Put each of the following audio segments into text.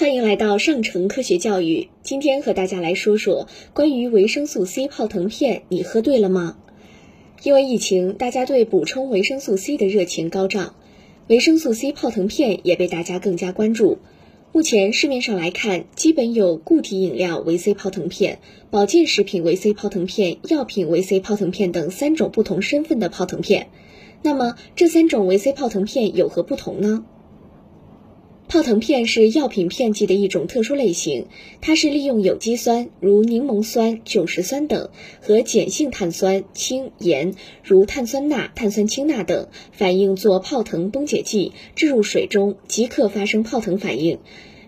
欢迎来到上城科学教育。今天和大家来说说关于维生素 C 泡腾片，你喝对了吗？因为疫情，大家对补充维生素 C 的热情高涨，维生素 C 泡腾片也被大家更加关注。目前市面上来看，基本有固体饮料维 C 泡腾片、保健食品维 C 泡腾片、药品维 C 泡腾片等三种不同身份的泡腾片。那么，这三种维 C 泡腾片有何不同呢？泡腾片是药品片剂的一种特殊类型，它是利用有机酸，如柠檬酸、酒石酸等和碱性碳酸、氢、盐，如碳酸钠、碳酸氢钠等反应做泡腾崩解剂，置入水中即刻发生泡腾反应，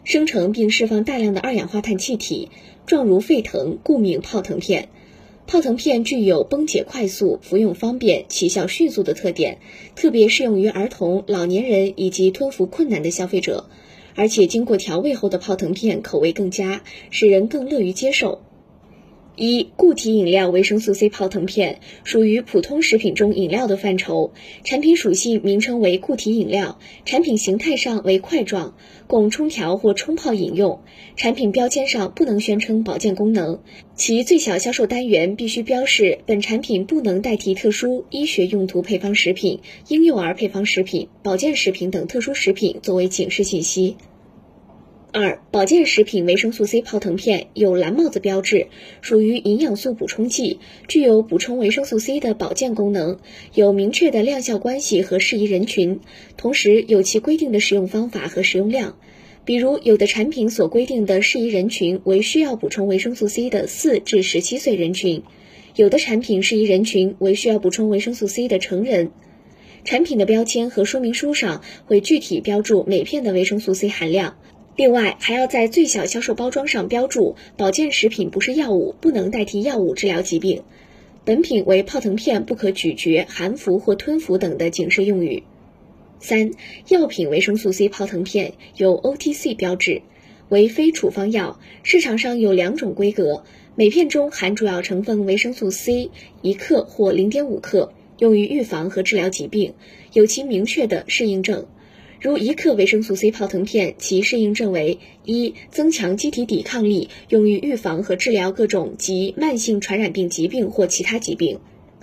生成并释放大量的二氧化碳气体，状如沸腾，故名泡腾片。泡腾片具有崩解快速、服用方便、起效迅速的特点，特别适用于儿童、老年人以及吞服困难的消费者。而且经过调味后的泡腾片口味更佳，使人更乐于接受。一、固体饮料维生素 C 泡腾片属于普通食品中饮料的范畴，产品属性名称为固体饮料，产品形态上为块状，供冲调或冲泡饮用。产品标签上不能宣称保健功能，其最小销售单元必须标示本产品不能代替特殊医学用途配方食品、婴幼儿配方食品、保健食品等特殊食品作为警示信息。二、保健食品维生素 C 泡腾片有蓝帽子标志，属于营养素补充剂，具有补充维生素 C 的保健功能，有明确的量效关系和适宜人群，同时有其规定的使用方法和使用量。比如，有的产品所规定的适宜人群为需要补充维生素 C 的四至十七岁人群，有的产品适宜人群为需要补充维生素 C 的成人。产品的标签和说明书上会具体标注每片的维生素 C 含量。另外，还要在最小销售包装上标注“保健食品不是药物，不能代替药物治疗疾病”。本品为泡腾片，不可咀嚼、含服或吞服等的警示用语。三、药品维生素 C 泡腾片有 OTC 标志，为非处方药，市场上有两种规格，每片中含主要成分维生素 C 一克或零点五克，用于预防和治疗疾病，有其明确的适应症。如一克维生素 C 泡腾片，其适应症为：一、增强机体抵抗力，用于预防和治疗各种及慢性传染病疾病或其他疾病；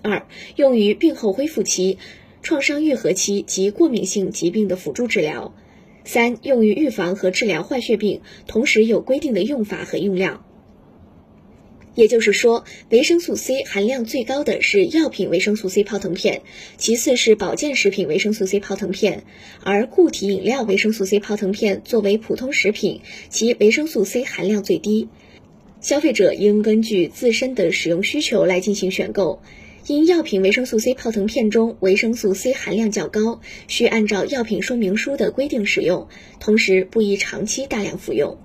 二、用于病后恢复期、创伤愈合期及过敏性疾病的辅助治疗；三、用于预防和治疗坏血病，同时有规定的用法和用量。也就是说，维生素 C 含量最高的是药品维生素 C 泡腾片，其次是保健食品维生素 C 泡腾片，而固体饮料维生素 C 泡腾片作为普通食品，其维生素 C 含量最低。消费者应根据自身的使用需求来进行选购。因药品维生素 C 泡腾片中维生素 C 含量较高，需按照药品说明书的规定使用，同时不宜长期大量服用。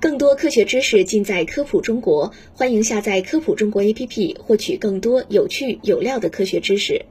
更多科学知识尽在科普中国，欢迎下载科普中国 APP，获取更多有趣有料的科学知识。